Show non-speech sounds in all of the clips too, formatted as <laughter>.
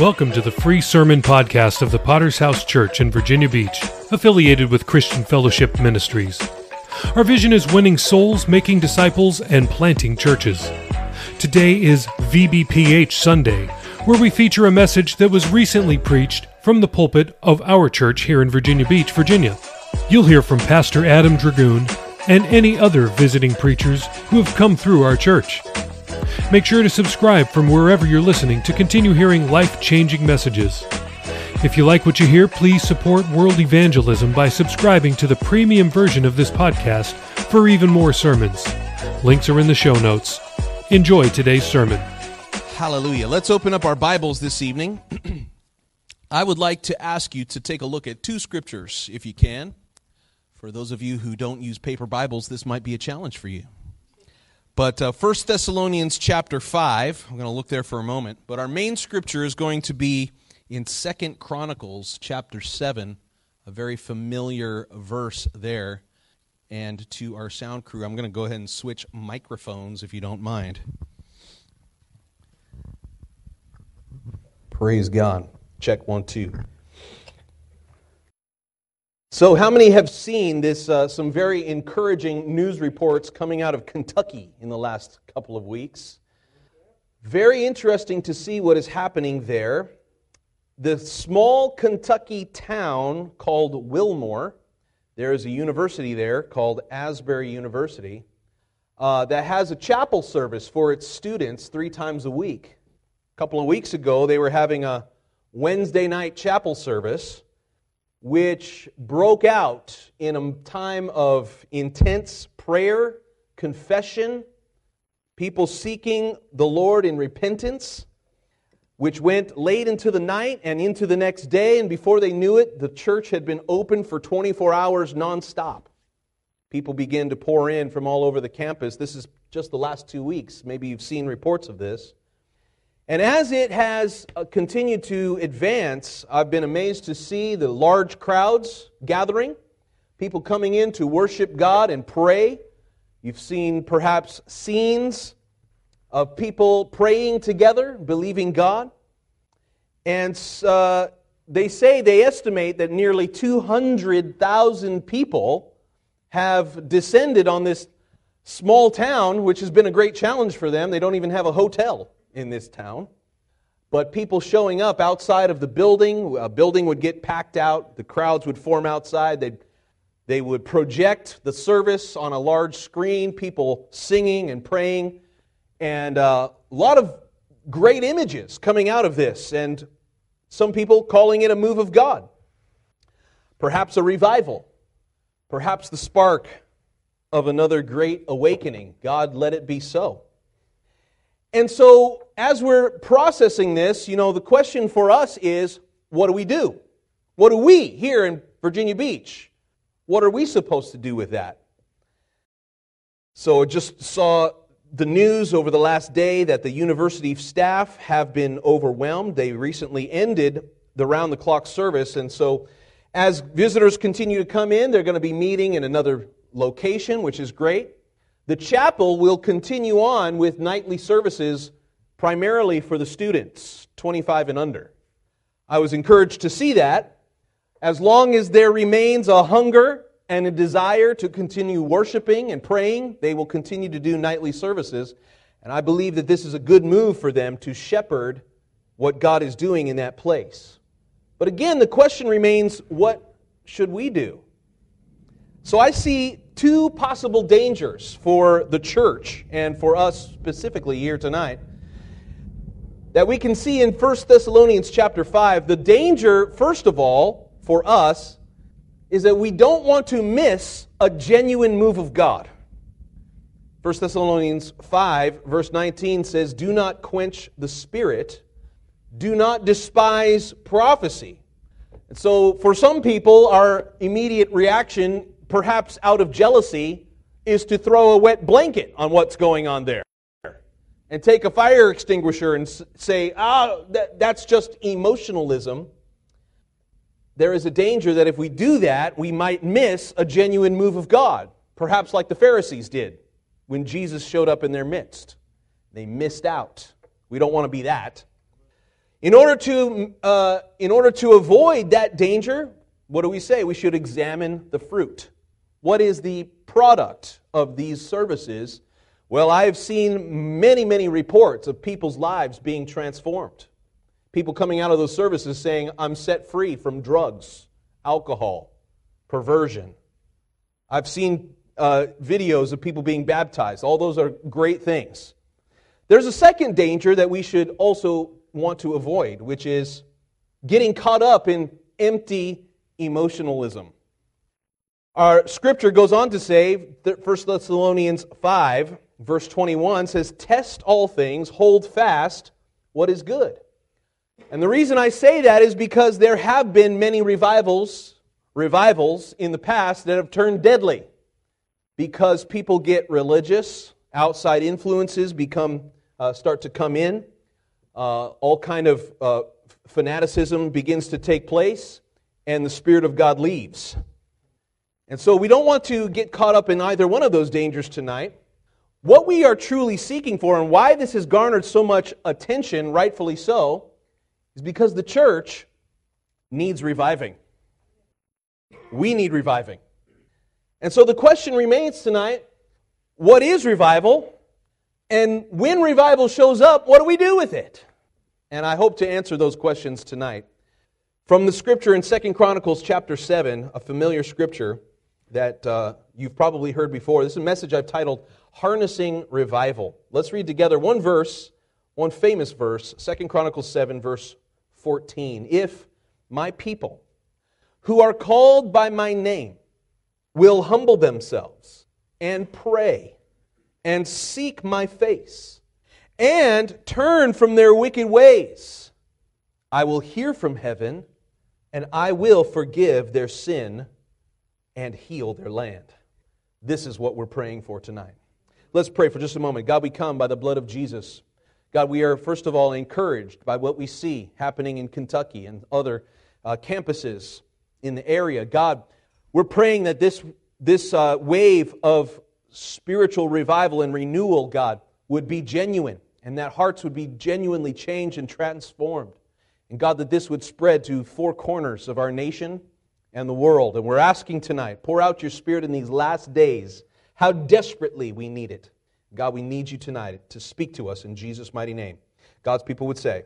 Welcome to the free sermon podcast of the Potter's House Church in Virginia Beach, affiliated with Christian Fellowship Ministries. Our vision is winning souls, making disciples, and planting churches. Today is VBPH Sunday, where we feature a message that was recently preached from the pulpit of our church here in Virginia Beach, Virginia. You'll hear from Pastor Adam Dragoon and any other visiting preachers who have come through our church. Make sure to subscribe from wherever you're listening to continue hearing life changing messages. If you like what you hear, please support world evangelism by subscribing to the premium version of this podcast for even more sermons. Links are in the show notes. Enjoy today's sermon. Hallelujah. Let's open up our Bibles this evening. <clears throat> I would like to ask you to take a look at two scriptures, if you can. For those of you who don't use paper Bibles, this might be a challenge for you. But uh, 1 Thessalonians chapter 5, I'm going to look there for a moment. But our main scripture is going to be in Second Chronicles chapter 7, a very familiar verse there. And to our sound crew, I'm going to go ahead and switch microphones if you don't mind. Praise God. Check one, two. So, how many have seen this? Uh, some very encouraging news reports coming out of Kentucky in the last couple of weeks. Very interesting to see what is happening there. The small Kentucky town called Wilmore, there is a university there called Asbury University uh, that has a chapel service for its students three times a week. A couple of weeks ago, they were having a Wednesday night chapel service which broke out in a time of intense prayer, confession, people seeking the Lord in repentance, which went late into the night and into the next day. And before they knew it, the church had been open for 24 hours nonstop. People began to pour in from all over the campus. This is just the last two weeks. Maybe you've seen reports of this. And as it has uh, continued to advance, I've been amazed to see the large crowds gathering, people coming in to worship God and pray. You've seen perhaps scenes of people praying together, believing God. And uh, they say, they estimate that nearly 200,000 people have descended on this small town, which has been a great challenge for them. They don't even have a hotel in this town. But people showing up outside of the building, a building would get packed out, the crowds would form outside, they'd, they would project the service on a large screen, people singing and praying, and uh, a lot of great images coming out of this, and some people calling it a move of God. Perhaps a revival, perhaps the spark of another great awakening. God let it be so. And so, as we're processing this, you know, the question for us is what do we do? What do we here in Virginia Beach? What are we supposed to do with that? So, I just saw the news over the last day that the university staff have been overwhelmed. They recently ended the round the clock service, and so as visitors continue to come in, they're going to be meeting in another location, which is great. The chapel will continue on with nightly services primarily for the students, 25 and under. I was encouraged to see that. As long as there remains a hunger and a desire to continue worshiping and praying, they will continue to do nightly services. And I believe that this is a good move for them to shepherd what God is doing in that place. But again, the question remains what should we do? So I see two possible dangers for the church and for us specifically here tonight that we can see in 1 Thessalonians chapter 5. The danger, first of all, for us is that we don't want to miss a genuine move of God. 1 Thessalonians 5, verse 19 says, Do not quench the spirit, do not despise prophecy. And so, for some people, our immediate reaction perhaps out of jealousy, is to throw a wet blanket on what's going on there and take a fire extinguisher and say, ah, that, that's just emotionalism. There is a danger that if we do that, we might miss a genuine move of God, perhaps like the Pharisees did when Jesus showed up in their midst. They missed out We don't want to be that. In order to, uh, in order to avoid that danger, what do we say? We should examine the fruit. What is the product of these services? Well, I have seen many, many reports of people's lives being transformed. People coming out of those services saying, I'm set free from drugs, alcohol, perversion. I've seen uh, videos of people being baptized. All those are great things. There's a second danger that we should also want to avoid, which is getting caught up in empty emotionalism. Our scripture goes on to say, 1 Thessalonians 5, verse 21 says, Test all things, hold fast what is good. And the reason I say that is because there have been many revivals, revivals in the past that have turned deadly because people get religious, outside influences become uh, start to come in, uh, all kind of uh, fanaticism begins to take place, and the Spirit of God leaves. And so we don't want to get caught up in either one of those dangers tonight. What we are truly seeking for, and why this has garnered so much attention, rightfully so, is because the church needs reviving. We need reviving. And so the question remains tonight what is revival? And when revival shows up, what do we do with it? And I hope to answer those questions tonight. From the scripture in Second Chronicles chapter 7, a familiar scripture that uh, you've probably heard before. This is a message I've titled Harnessing Revival. Let's read together one verse, one famous verse, Second Chronicles 7, verse 14. If my people, who are called by my name, will humble themselves and pray and seek my face and turn from their wicked ways, I will hear from heaven and I will forgive their sin and heal their land. This is what we're praying for tonight. Let's pray for just a moment. God, we come by the blood of Jesus. God, we are first of all encouraged by what we see happening in Kentucky and other uh, campuses in the area. God, we're praying that this, this uh, wave of spiritual revival and renewal, God, would be genuine and that hearts would be genuinely changed and transformed. And God, that this would spread to four corners of our nation and the world. And we're asking tonight, pour out your Spirit in these last days, how desperately we need it. God, we need you tonight to speak to us in Jesus' mighty name. God's people would say,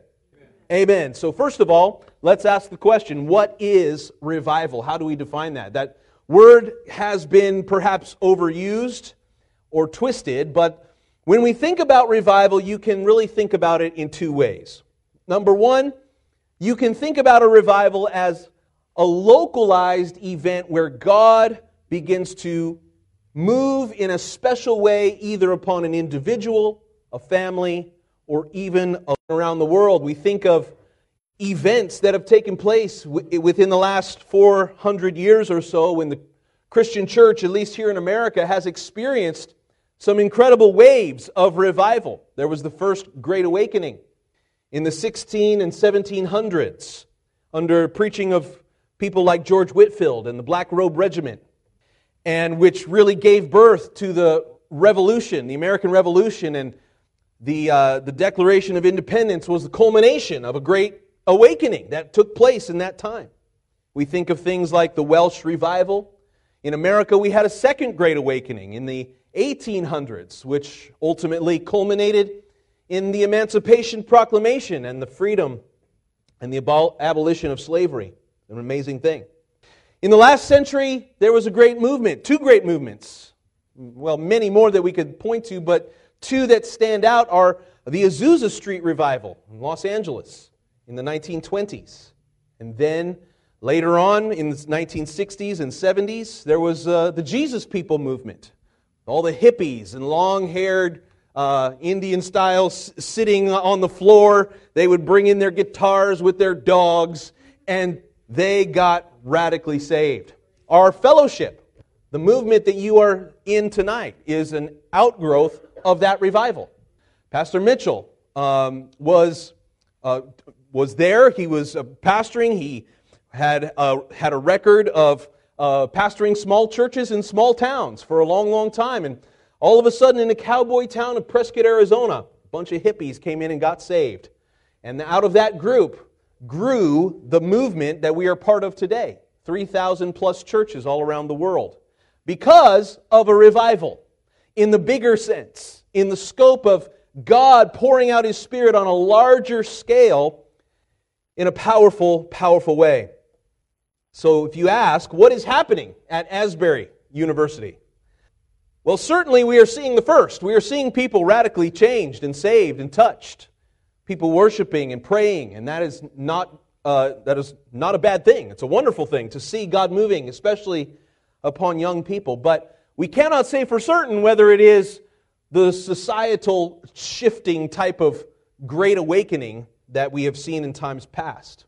Amen. So, first of all, let's ask the question what is revival? How do we define that? That word has been perhaps overused or twisted, but when we think about revival, you can really think about it in two ways. Number one, you can think about a revival as a localized event where God begins to move in a special way either upon an individual, a family, or even around the world. We think of events that have taken place within the last 400 years or so when the Christian church, at least here in America, has experienced some incredible waves of revival. There was the first Great Awakening in the 16 and 1700s under preaching of people like George Whitefield and the Black Robe Regiment, and which really gave birth to the Revolution, the American Revolution, and the, uh, the Declaration of Independence was the culmination of a great awakening that took place in that time. We think of things like the Welsh Revival. In America, we had a second Great Awakening in the 1800s, which ultimately culminated in the Emancipation Proclamation and the freedom and the abolition of slavery. An amazing thing. In the last century, there was a great movement, two great movements. Well, many more that we could point to, but two that stand out are the Azusa Street Revival in Los Angeles in the 1920s. And then later on in the 1960s and 70s, there was uh, the Jesus People movement. All the hippies and long haired uh, Indian style s- sitting on the floor, they would bring in their guitars with their dogs, and they got radically saved. Our fellowship, the movement that you are in tonight, is an outgrowth of that revival. Pastor Mitchell um, was, uh, was there. He was uh, pastoring. He had, uh, had a record of uh, pastoring small churches in small towns for a long, long time. And all of a sudden, in a cowboy town of Prescott, Arizona, a bunch of hippies came in and got saved. And out of that group grew the movement that we are part of today 3,000 plus churches all around the world because of a revival in the bigger sense, in the scope of God pouring out His Spirit on a larger scale in a powerful, powerful way. So if you ask, what is happening at Asbury University? Well, certainly we are seeing the first. We are seeing people radically changed and saved and touched. People worshiping and praying, and that is not, uh, that is not a bad thing. It's a wonderful thing to see God moving, especially upon young people. But we cannot say for certain whether it is the societal shifting type of great awakening that we have seen in times past.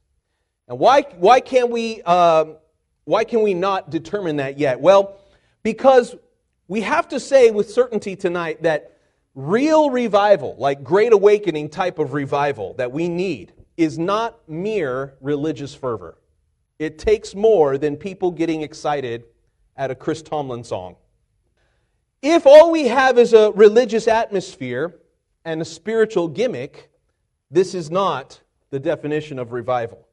And why, why, can we, uh, why can we not determine that yet? Well, because we have to say with certainty tonight that real revival, like great awakening type of revival that we need, is not mere religious fervor. It takes more than people getting excited at a Chris Tomlin song. If all we have is a religious atmosphere and a spiritual gimmick, this is not the definition of revival.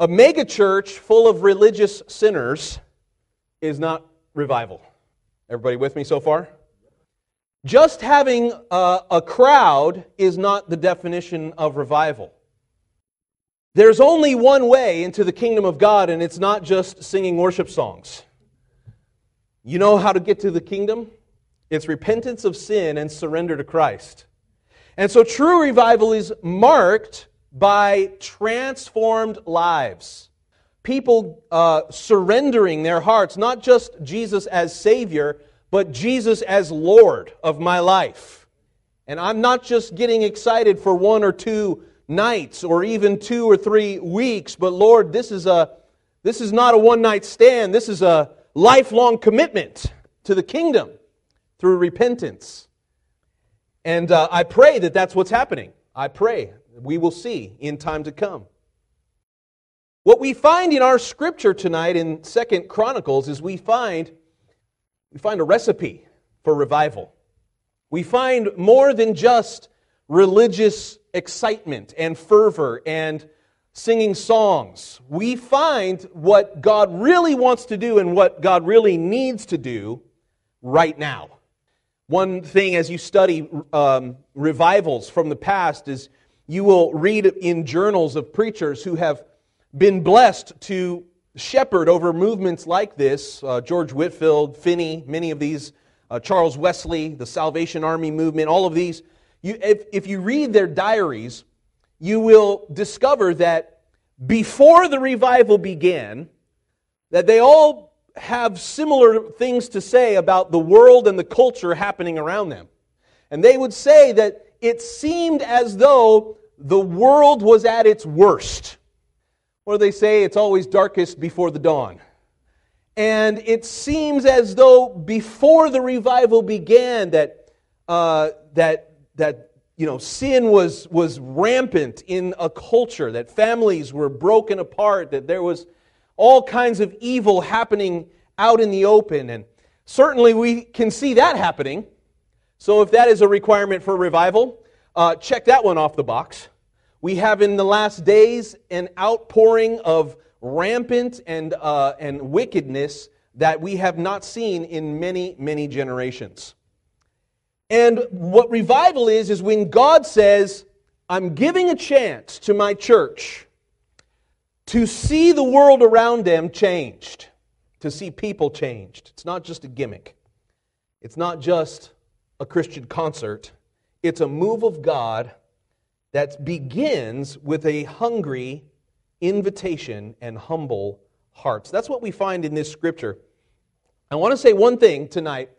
A megachurch full of religious sinners is not revival. Everybody with me so far? Just having a, a, crowd is not the definition of revival. There's only one way into the kingdom of God, and it's not just singing worship songs. You know how to get to the kingdom? It's repentance of sin and surrender to Christ. And so true revival is marked by transformed lives. People uh, surrendering their hearts, not just Jesus as Savior, but Jesus as Lord of my life. And I'm not just getting excited for one or two nights or even two or three weeks, but Lord, this is, a, this is not a one night stand. This is a lifelong commitment to the kingdom through repentance. And uh, I pray that that's what's happening. I pray we will see in time to come. What we find in our scripture tonight in Second Chronicles is we find we find a recipe for revival. We find more than just religious excitement and fervor and singing songs. We find what God really wants to do and what God really needs to do right now. One thing as you study um, revivals from the past is you will read in journals of preachers who have been blessed to shepherd over movements like this uh, George Whitefield, Finney, many of these, uh, Charles Wesley, the Salvation Army movement, all of these. You, if, if you read their diaries, you will discover that before the revival began, that they all have similar things to say about the world and the culture happening around them. And they would say that it seemed as though the world was at its worst. Do they say? It's always darkest before the dawn. And it seems as though before the revival began that, uh, that, that you know, sin was, was rampant in a culture, that families were broken apart, that there was all kinds of evil happening out in the open. And certainly we can see that happening. So if that is a requirement for revival, uh, check that one off the box. We have in the last days an outpouring of rampant and, uh, and wickedness that we have not seen in many, many generations. And what revival is, is when God says, I'm giving a chance to my church to see the world around them changed, to see people changed. It's not just a gimmick, it's not just a Christian concert, it's a move of God that begins with a hungry invitation and humble hearts. That's what we find in this scripture. I want to say one thing tonight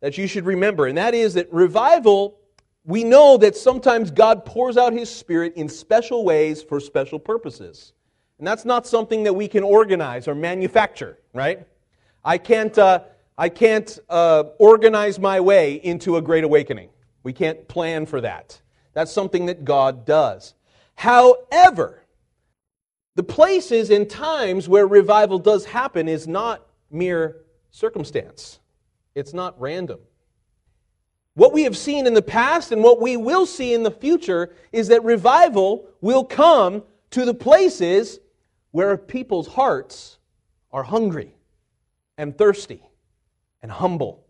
that you should remember, and that is that revival, we know that sometimes God pours out His Spirit in special ways for special purposes. And that's not something that we can organize or manufacture, right? I can't, uh, I can't uh, organize my way into a great awakening. We can't plan for that. That's something that God does. However, the places and times where revival does happen is not mere circumstance, it's not random. what we have seen in the past and what we will see in the future is that revival will come to the places where people's hearts are hungry and thirsty and humble.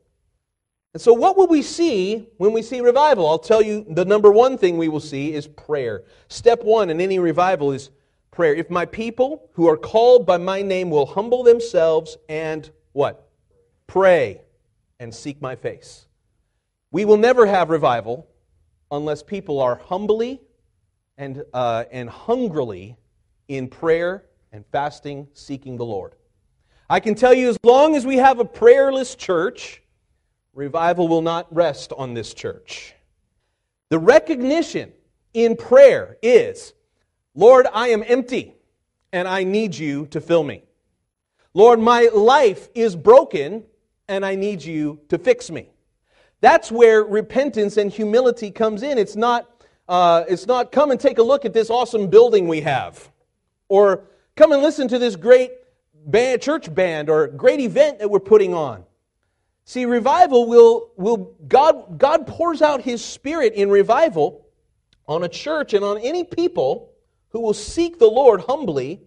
And so, what will we see when we see revival? I'll tell you the number one thing we will see is prayer. Step one in any revival is prayer. If my people who are called by my name will humble themselves and what? Pray and seek my face. We will never have revival unless people are humbly and, uh, and hungrily in prayer and fasting, seeking the Lord. I can tell you, as long as we have a prayerless church, revival will not rest on this church. The recognition in prayer is Lord, I am empty and I need you to fill me. Lord, my life is broken and I need you to fix me. That's where repentance and humility comes in. It's not, uh, it's not come and take a look at this awesome building we have, or come and listen to this great band, church band or great event that we're putting on. See, revival will, will God, God pours out His Spirit in revival on a church and on any people who will seek the Lord humbly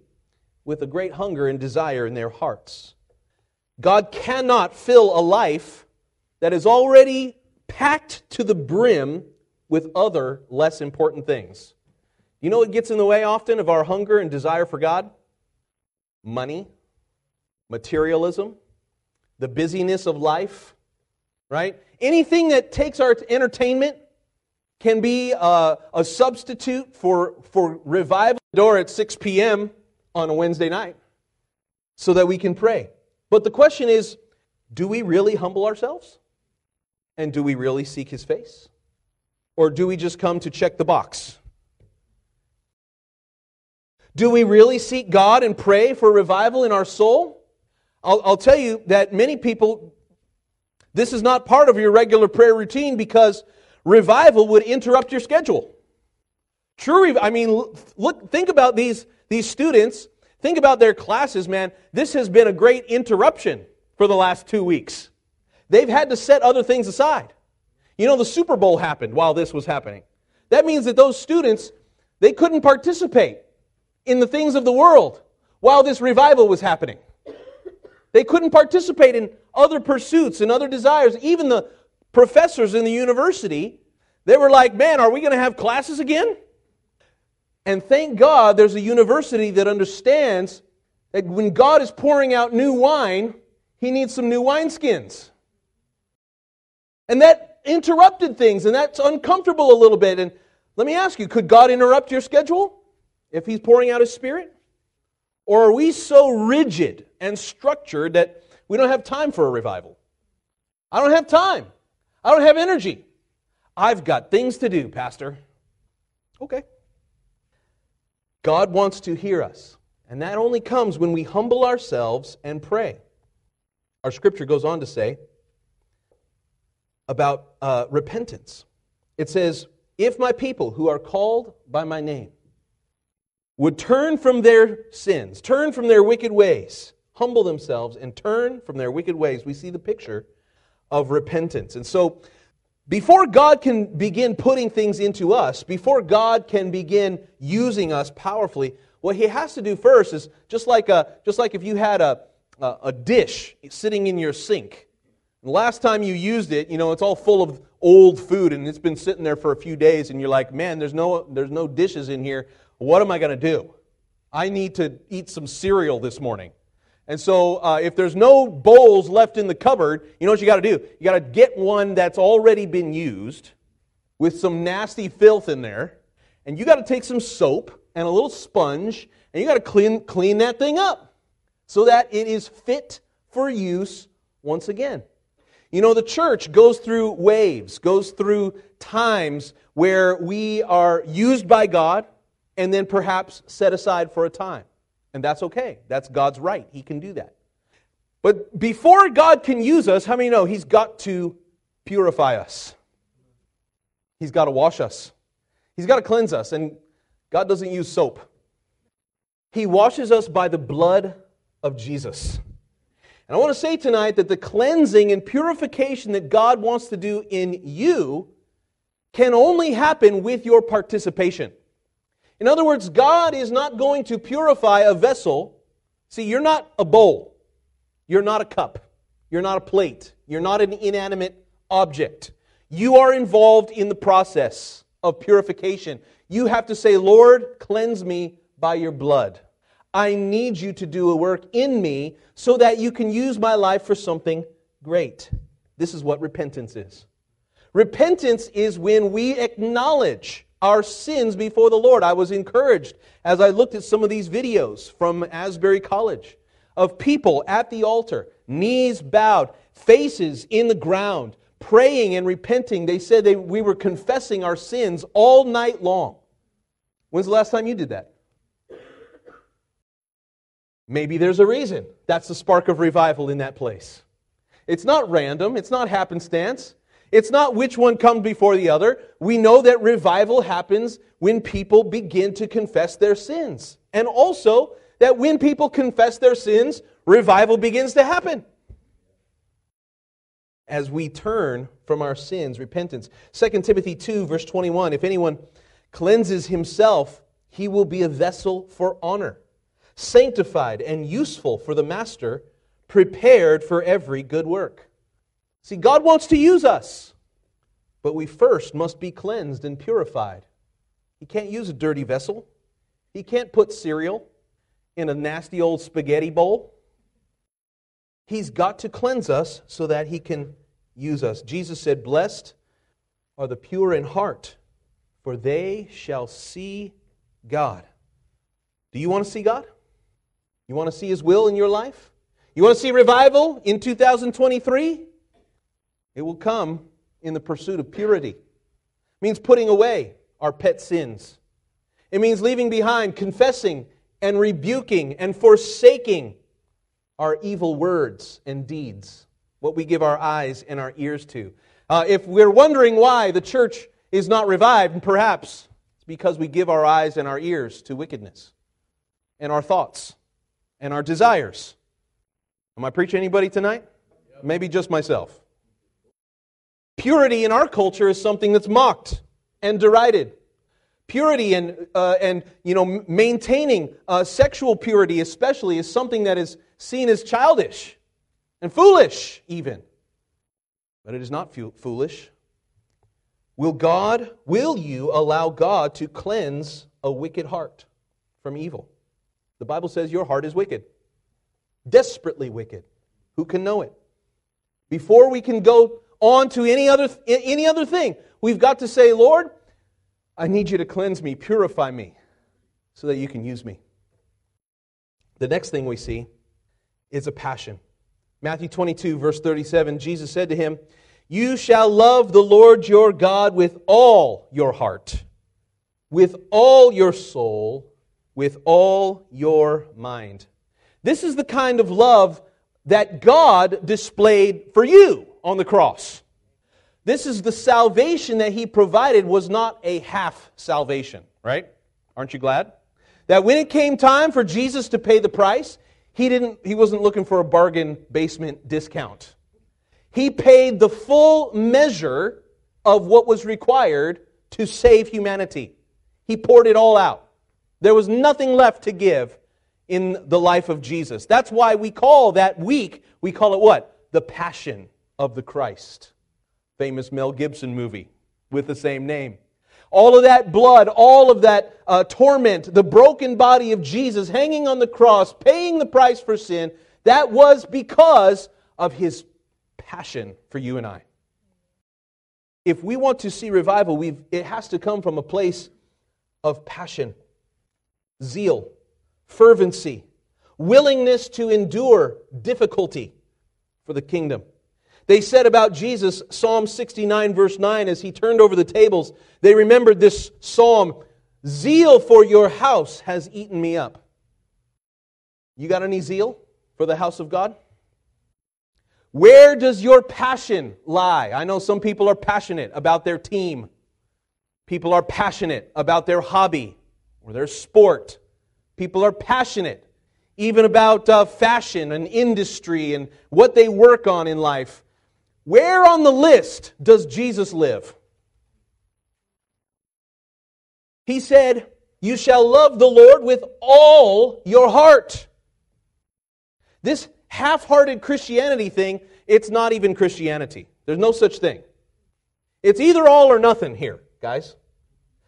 with a great hunger and desire in their hearts. God cannot fill a life that is already packed to the brim with other less important things. You know what gets in the way often of our hunger and desire for God? Money, materialism, the busyness of life, right? Anything that takes our entertainment can be a, a substitute for, for revival door at 6 p.m. on a Wednesday night so that we can pray. But the question is do we really humble ourselves? And do we really seek his face? Or do we just come to check the box? Do we really seek God and pray for revival in our soul? I'll, I'll, tell you that many people, this is not part of your regular prayer routine because revival would interrupt your schedule. True, I mean, look, think about these, these students. Think about their classes, man. This has been a great interruption for the last two weeks. They've had to set other things aside. You know, the Super Bowl happened while this was happening. That means that those students, they couldn't participate in the things of the world while this revival was happening. They couldn't participate in other pursuits and other desires. Even the professors in the university, they were like, man, are we going to have classes again? And thank God there's a university that understands that when God is pouring out new wine, he needs some new wineskins. And that interrupted things, and that's uncomfortable a little bit. And let me ask you could God interrupt your schedule if He's pouring out His Spirit? Or are we so rigid and structured that we don't have time for a revival? I don't have time. I don't have energy. I've got things to do, Pastor. Okay. God wants to hear us, and that only comes when we humble ourselves and pray. Our scripture goes on to say, about uh, repentance. It says, If my people who are called by my name would turn from their sins, turn from their wicked ways, humble themselves, and turn from their wicked ways, we see the picture of repentance. And so, before God can begin putting things into us, before God can begin using us powerfully, what He has to do first is just like, a, just like if you had a, a, a dish sitting in your sink the last time you used it, you know, it's all full of old food and it's been sitting there for a few days and you're like, man, there's no, there's no dishes in here. What am I going to do? I need to eat some cereal this morning. And so, uh, if there's no bowls left in the cupboard, you know what you got to do? You got to get one that's already been used with some nasty filth in there, and you got to take some soap and a little sponge, and you got to clean, clean that thing up so that it is fit for use once again. You know, the church goes through waves, goes through times where we are used by God and then perhaps set aside for a time. And that's okay. That's God's right. He can do that. But before God can use us, how many know He's got to purify us? He's got to wash us. He's got to cleanse us. And God doesn't use soap, He washes us by the blood of Jesus. And I want to say tonight that the cleansing and purification that God wants to do in you can only happen with your participation. In other words, God is not going to purify a vessel. See, you're not a bowl, you're not a cup, you're not a plate, you're not an inanimate object. You are involved in the process of purification. You have to say, Lord, cleanse me by your blood. I need you to do a work in me so that you can use my life for something great. This is what repentance is. Repentance is when we acknowledge our sins before the Lord. I was encouraged as I looked at some of these videos from Asbury College of people at the altar, knees bowed, faces in the ground, praying and repenting. They said they, we were confessing our sins all night long. When's the last time you did that? Maybe there's a reason. That's the spark of revival in that place. It's not random, it's not happenstance. It's not which one comes before the other. We know that revival happens when people begin to confess their sins. And also that when people confess their sins, revival begins to happen. As we turn from our sins, repentance. 2 Timothy 2, verse 21 If anyone cleanses himself, he will be a vessel for honor sanctified and useful for the master, prepared for every good work. See, God wants to use us, but we first must be cleansed and purified. He can't use a dirty vessel, He can't put cereal in a nasty old spaghetti bowl. He's got to cleanse us so that He can use us. Jesus said, Blessed are the pure in heart, for they shall see God. Do you want to see God? You want to see His will in your life? You want to see revival in 2023? It will come in the pursuit of purity. It means putting away our pet sins. It means leaving behind, confessing, and rebuking and forsaking our evil words and deeds, what we give our eyes and our ears to. Uh, if we're wondering why the church is not revived, perhaps it's because we give our eyes and our ears to wickedness and our thoughts and our desires. Am I preaching anybody tonight? Maybe just myself. Purity in our culture is something that's mocked and derided. Purity and, uh, and you know, maintaining uh, sexual purity, especially, is something that is seen as childish and foolish, even. But it is not foolish. Will God, will you allow God to cleanse a wicked heart from evil? The Bible says your heart is wicked, desperately wicked. Who can know it? Before we can go on to any other, any other thing, we've got to say, Lord, I need you to cleanse me, purify me, so that you can use me. The next thing we see is a passion. Matthew 22, verse 37, Jesus said to him, You shall love the Lord your God with all your heart, with all your soul, with all your mind. This is the kind of love that God displayed for you on the cross. This is the salvation that He provided was not a half salvation, right? Aren't you glad? That when it came time for Jesus to pay the price, he, didn't, he wasn't looking for a bargain basement discount. He paid the full measure of what was required to save humanity. He poured it all out. There was nothing left to give in the life of Jesus. That's why we call that week, we call it what? The Passion of the Christ. Famous Mel Gibson movie with the same name. All of that blood, all of that uh, torment, the broken body of Jesus hanging on the cross, paying the price for sin, that was because of his passion for you and I. If we want to see revival, it has to come from a place of passion zeal, fervency, willingness to endure difficulty for the kingdom. They said about Jesus, Psalm 69, verse 9, as he turned over the tables, they remembered this psalm Zeal for your house has eaten me up. You got any zeal for the house of God? Where does your passion lie? I know some people are passionate about their team. People are passionate about their hobby or their sport. People are passionate even about uh, fashion and industry and what they work on in life. Where on the list does Jesus live? He said, You shall love the Lord with all your heart. This half hearted Christianity thing, it's not even Christianity. There's no such thing. It's either all or nothing here, guys.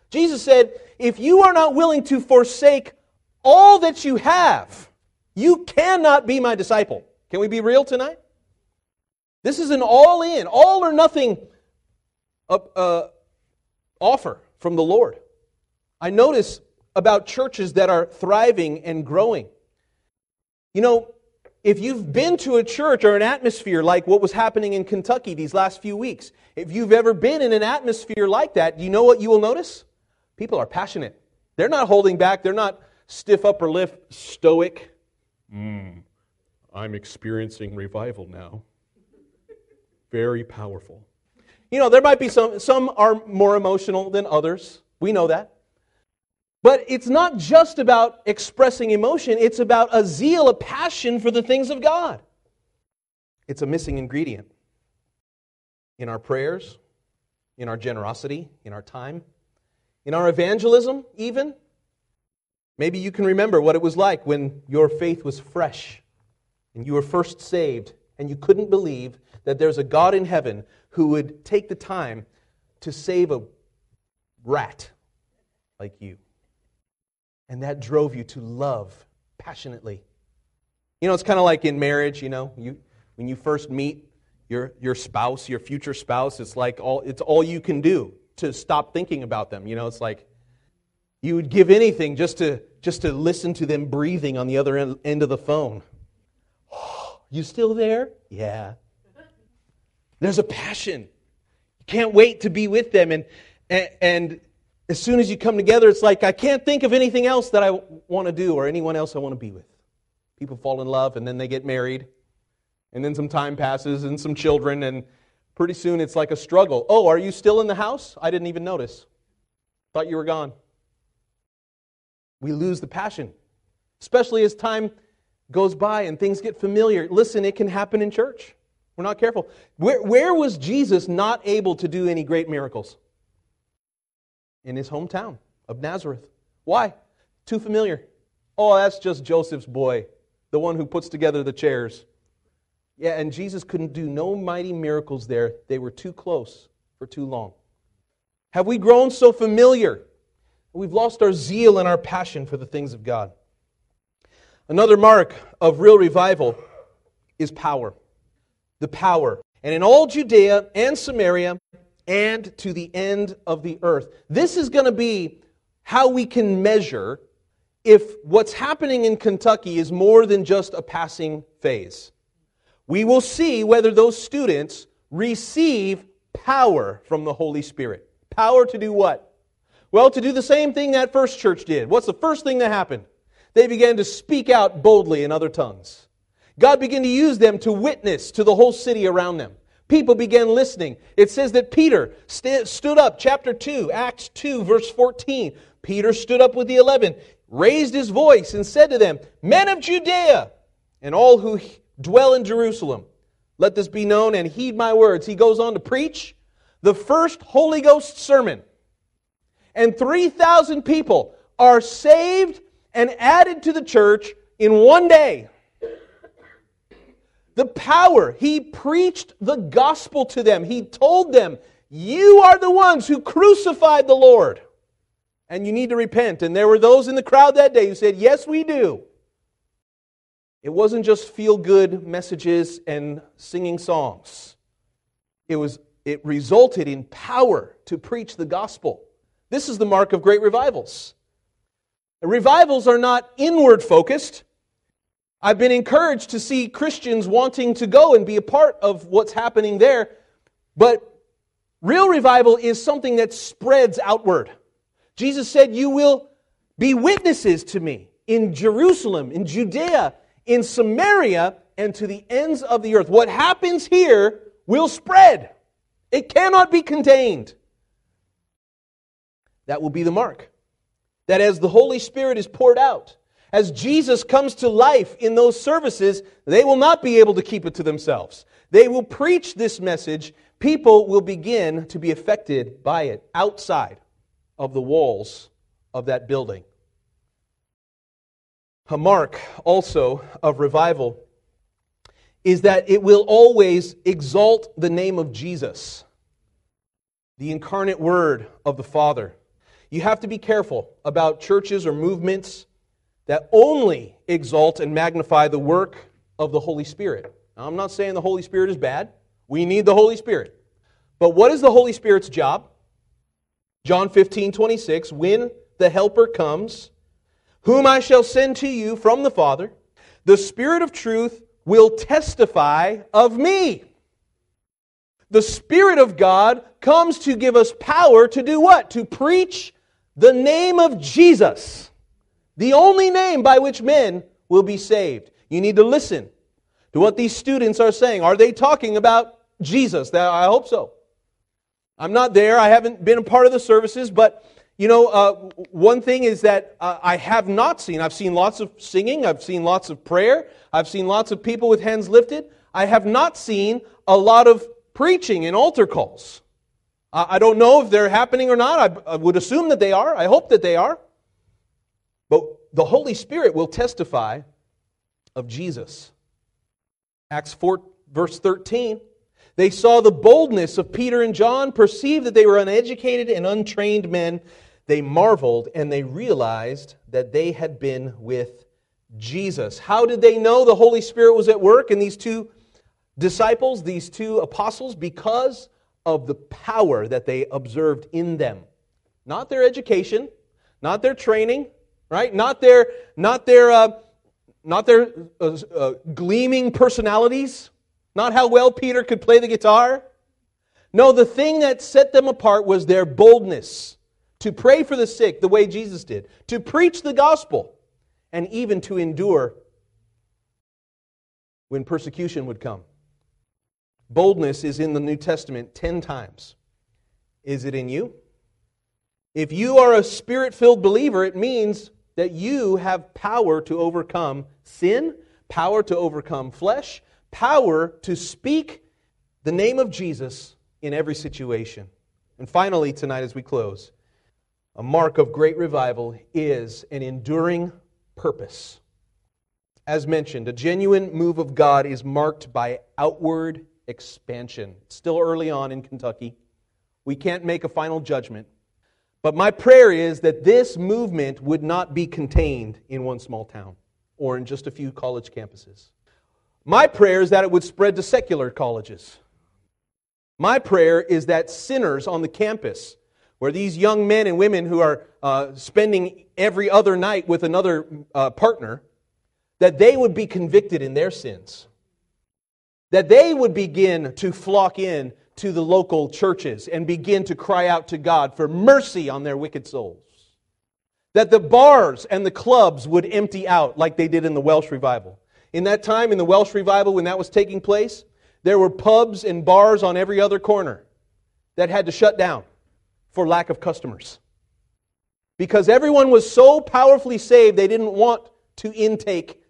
Jesus said, If you are not willing to forsake all that you have, you cannot be my disciple. Can we be real tonight? This is an all in, all or nothing uh, uh, offer from the Lord. I notice about churches that are thriving and growing. You know, if you've been to a church or an atmosphere like what was happening in Kentucky these last few weeks, if you've ever been in an atmosphere like that, you know what you will notice? People are passionate. They're not holding back, they're not stiff upper lip, stoic. Mm, I'm experiencing revival now. Very powerful. You know, there might be some, some are more emotional than others. We know that. But it's not just about expressing emotion, it's about a zeal, a passion for the things of God. It's a missing ingredient in our prayers, in our generosity, in our time, in our evangelism, even. Maybe you can remember what it was like when your faith was fresh and you were first saved and you couldn't believe that there's a God in heaven who would take the time to save a rat like you. And that drove you to love passionately. You know, it's kind of like in marriage, you know, you, when you first meet your, your spouse, your future spouse, it's like all, it's all you can do to stop thinking about them. You know, it's like you would give anything just to, just to listen to them breathing on the other end, end of the phone. <gasps> You still there? Yeah. There's a passion. You can't wait to be with them. And, and, and as soon as you come together, it's like, I can't think of anything else that I want to do or anyone else I want to be with. People fall in love and then they get married. And then some time passes and some children, and pretty soon it's like a struggle. Oh, are you still in the house? I didn't even notice. Thought you were gone. We lose the passion, especially as time goes by and things get familiar. Listen, it can happen in church. We're not careful. Where, where was Jesus not able to do any great miracles? in his hometown of Nazareth. Why? Too familiar. Oh, that's just Joseph's boy, the one who puts together the chairs. Yeah, and Jesus couldn't do no mighty miracles there. They were too close for too long. Have we grown so familiar? We've lost our zeal and our passion for the things of God. Another mark of real revival is power. The power. And in all Judea and Samaria and to the end of the earth. This is going to be how we can measure if what's happening in Kentucky is more than just a passing phase. We will see whether those students receive power from the Holy Spirit. Power to do what? Well, to do the same thing that first church did. What's the first thing that happened? They began to speak out boldly in other tongues. God began to use them to witness to the whole city around them. People began listening. It says that Peter st- stood up, chapter 2, Acts 2, verse 14. Peter stood up with the eleven, raised his voice, and said to them, Men of Judea, and all who dwell in Jerusalem, let this be known and heed my words. He goes on to preach the first Holy Ghost sermon. And 3,000 people are saved and added to the church in one day the power. He preached the gospel to them. He told them, You are the ones who crucified the Lord, and you need to repent. And there were those in the crowd that day who said, Yes, we do. It wasn't just feel good messages and singing songs, it, was, it resulted in power to preach the gospel. This is the mark of great revivals. Revivals are not inward focused, I've been encouraged to see Christians wanting to go and be a part of what's happening there, but real revival is something that spreads outward. Jesus said, You will be witnesses to me in Jerusalem, in Judea, in Samaria, and to the ends of the earth. What happens here will spread, it cannot be contained. That will be the mark. That as the Holy Spirit is poured out, as Jesus comes to life in those services, they will not be able to keep it to themselves. They will preach this message. People will begin to be affected by it outside of the walls of that building. A mark also of revival is that it will always exalt the name of Jesus, the incarnate word of the Father. You have to be careful about churches or movements that only exalt and magnify the work of the Holy Spirit. Now, I'm not saying the Holy Spirit is bad. We need the Holy Spirit. But what is the Holy Spirit's job? John 15, 26, when the Helper comes, whom I shall send to you from the Father, the Spirit of truth will testify of me. The Spirit of God comes to give us power to do what? To preach the name of Jesus, the only name by which men will be saved. You need to listen to what these students are saying. Are they talking about Jesus? I hope so. I'm not there. I haven't been a part of the services, but you know, uh, one thing is that uh, I have not seen. I've seen lots of singing. I've seen lots of prayer. I've seen lots of people with hands lifted. I have not seen a lot of preaching and altar calls. I don't know if they're happening or not. I would assume that they are. I hope that they are. But the Holy Spirit will testify of Jesus. Acts 4, verse 13. They saw the boldness of Peter and John, perceived that they were uneducated and untrained men. They marveled and they realized that they had been with Jesus. How did they know the Holy Spirit was at work in these two disciples, these two apostles? Because of the power that they observed in them. Not their education, not their training, right? Not their, not their, uh, not their uh, uh, gleaming personalities, not how well Peter could play the guitar. No, the thing that set them apart was their boldness to pray for the sick the way Jesus did, to preach the gospel, and even to endure when persecution would come. Boldness is in the New Testament 10 times. Is it in you? If you are a spirit filled believer, it means that you have power to overcome sin, power to overcome flesh, power to speak the name of Jesus in every situation. And finally, tonight as we close, a mark of great revival is an enduring purpose. As mentioned, a genuine move of God is marked by outward expansion. It's still early on in Kentucky. We can't make a final judgment. But my prayer is that this movement would not be contained in one small town or in just a few college campuses. My prayer is that it would spread to secular colleges. My prayer is that sinners on the campus, where these young men and women who are uh, spending every other night with another uh, partner, that they would be convicted in their sins that they would begin to flock in to the local churches and begin to cry out to God for mercy on their wicked souls. That the bars and the clubs would empty out like they did in the Welsh revival. In that time, in the Welsh revival, when that was taking place, there were pubs and bars on every other corner that had to shut down for lack of customers. Because everyone was so powerfully saved, they didn't want to intake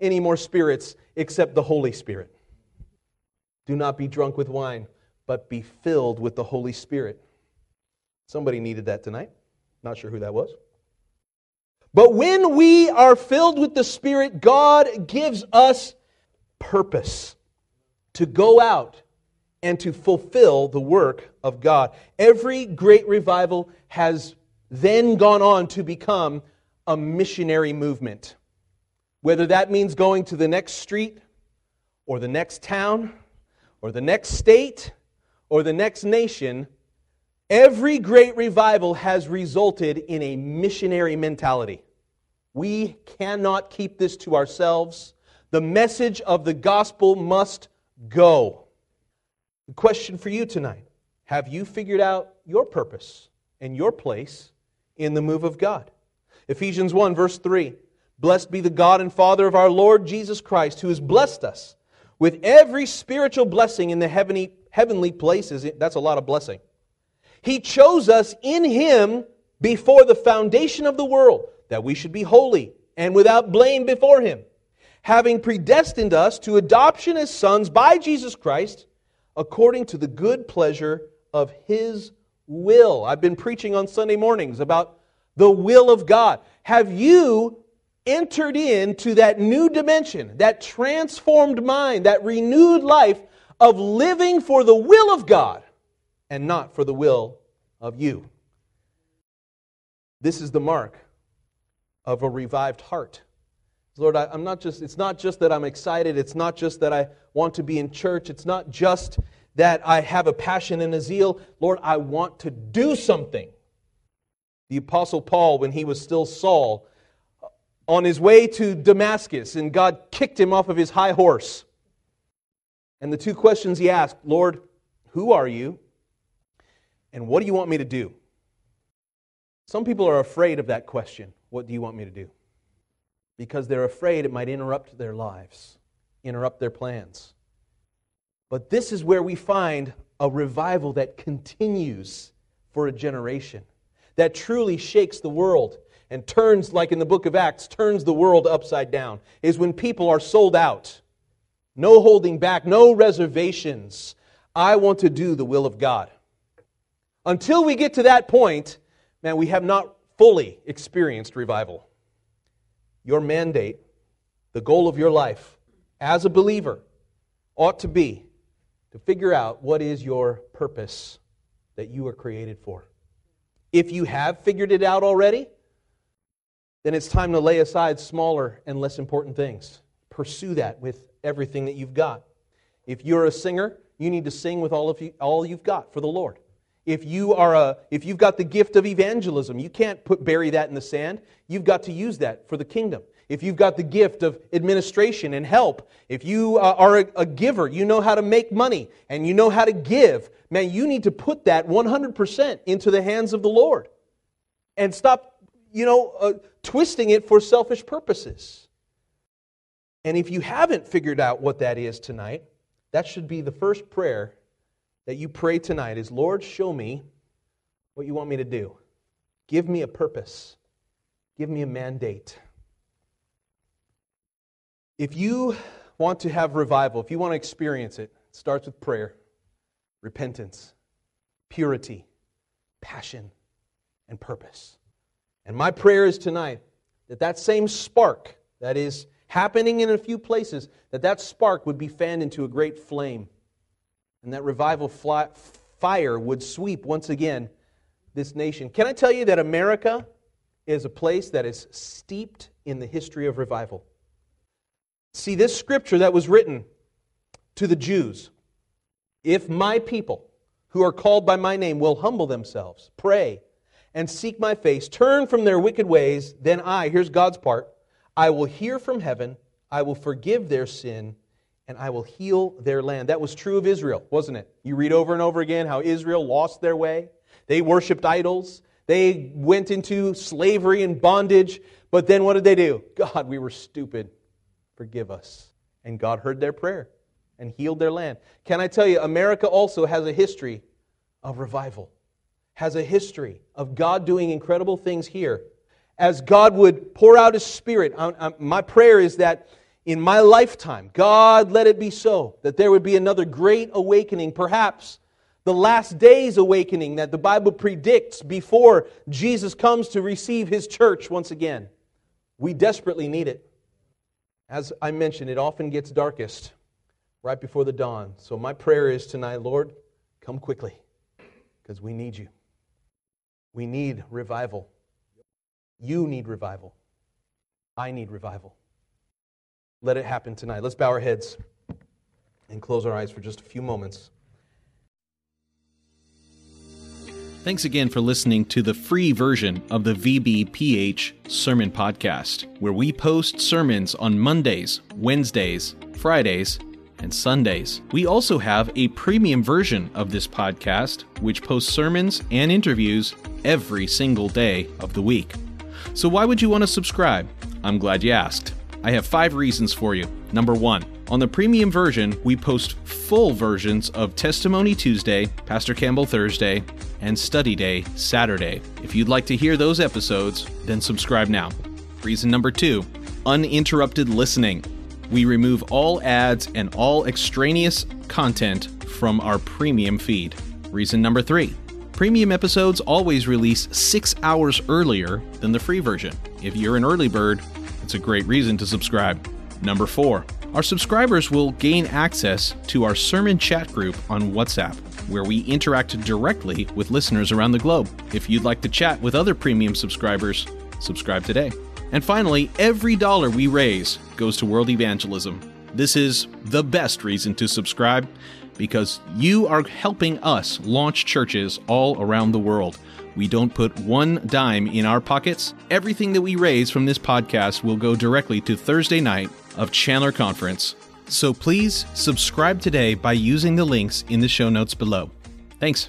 any more spirits except the Holy Spirit. Do not be drunk with wine, but be filled with the Holy Spirit. Somebody needed that tonight. Not sure who that was. But when we are filled with the Spirit, God gives us purpose to go out and to fulfill the work of God. Every great revival has then gone on to become a missionary movement. Whether that means going to the next street or the next town or the next state or the next nation, every great revival has resulted in a missionary mentality. We cannot keep this to ourselves. The message of the gospel must go. The question for you tonight have you figured out your purpose and your place in the move of God? Ephesians 1, verse 3 Blessed be the God and Father of our Lord Jesus Christ, who has blessed us with every spiritual blessing in the heavenly, heavenly places. That's a lot of blessing. He chose us in Him before the foundation of the world that we should be holy and without blame before Him, having predestined us to adoption as sons by Jesus Christ, according to the good pleasure of His will. I've been preaching on Sunday mornings about the will of God. Have you entered into that new dimension, that transformed mind, that renewed life of living for the will of God and not for the will of you? This is the mark of a revived heart. Lord, I, am not just, it's not just that I'm excited. It's not just that I want to be in church. It's not just that I have a passion and a zeal. Lord, I want to do something. The Apostle Paul, when he was still Saul, on his way to Damascus, and God kicked him off of his high horse. And the two questions he asked Lord, who are you? And what do you want me to do? Some people are afraid of that question. What do you want me to do? Because they're afraid it might interrupt their lives, interrupt their plans. But this is where we find a revival that continues for a generation, that truly shakes the world and turns, like in the book of Acts, turns the world upside down, is when people are sold out. No holding back, no reservations. I want to do the will of God. Until we get to that point, man, we have not fully experienced revival. Your mandate, the goal of your life as a believer, ought to be to figure out what is your purpose that you are created for. If you have figured it out already, then it's time to lay aside smaller and less important things. Pursue that with everything that you've got. If you're a singer, you need to sing with all of you, all you've got for the Lord. If you are a if you've got the gift of evangelism, you can't put bury that in the sand. You've got to use that for the kingdom. If you've got the gift of administration and help, if you uh, are a, a giver, you know how to make money and you know how to give, man, you need to put that 100% into the hands of the Lord. And stop, you know, uh, twisting it for selfish purposes. And if you haven't figured out what that is tonight, that should be the first prayer that you pray tonight is Lord, show me what you want me to do. Give me a purpose. Give me a mandate. If you want to have revival, if you want to experience it, it starts with prayer, repentance, purity, passion, and purpose. And my prayer is tonight that that same spark that is happening in a few places, that that spark would be fanned into a great flame and that revival fly, fire would sweep once again this nation. Can I tell you that America is a place that is steeped in the history of revival? See, this scripture that was written to the Jews if my people who are called by my name will humble themselves, pray, and seek my face, turn from their wicked ways, then I, here's God's part, I will hear from heaven, I will forgive their sin, and I will heal their land. That was true of Israel, wasn't it? You read over and over again how Israel lost their way. They worshiped idols. They went into slavery and bondage. But then what did they do? God, we were stupid. Forgive us. And God heard their prayer and healed their land. Can I tell you, America also has a history of revival, has a history of God doing incredible things here. As God would pour out His Spirit, my prayer is that in my lifetime. God, let it be so, that there would be another great awakening, perhaps the last days awakening that the Bible predicts before Jesus comes to receive his church once again. We desperately need it. As I mentioned, it often gets darkest right before the dawn. So my prayer is tonight, Lord, come quickly because we need you. We need revival. You need revival. I need revival. Let it happen tonight. Let's bow our heads and close our eyes for just a few moments. Thanks again for listening to the free version of the VBPH Sermon Podcast, where we post sermons on Mondays, Wednesdays, Fridays, and Sundays. We also have a premium version of this podcast, which posts sermons and interviews every single day of the week. So, why would you want to subscribe? I'm glad you asked. I have five reasons for you. Number one, on the premium version, we post full versions of Testimony Tuesday, Pastor Campbell Thursday, and Study Day Saturday. If you'd like to hear those episodes, then subscribe now. Reason number two uninterrupted listening. We remove all ads and all extraneous content from our premium feed. Reason number three premium episodes always release six hours earlier than the free version. If you're an early bird, it's a great reason to subscribe. Number four, our subscribers will gain access to our sermon chat group on WhatsApp, where we interact directly with listeners around the globe. If you'd like to chat with other premium subscribers, subscribe today. And finally, every dollar we raise goes to world evangelism. This is the best reason to subscribe because you are helping us launch churches all around the world. We don't put one dime in our pockets. Everything that we raise from this podcast will go directly to Thursday night of Chandler Conference. So please subscribe today by using the links in the show notes below. Thanks.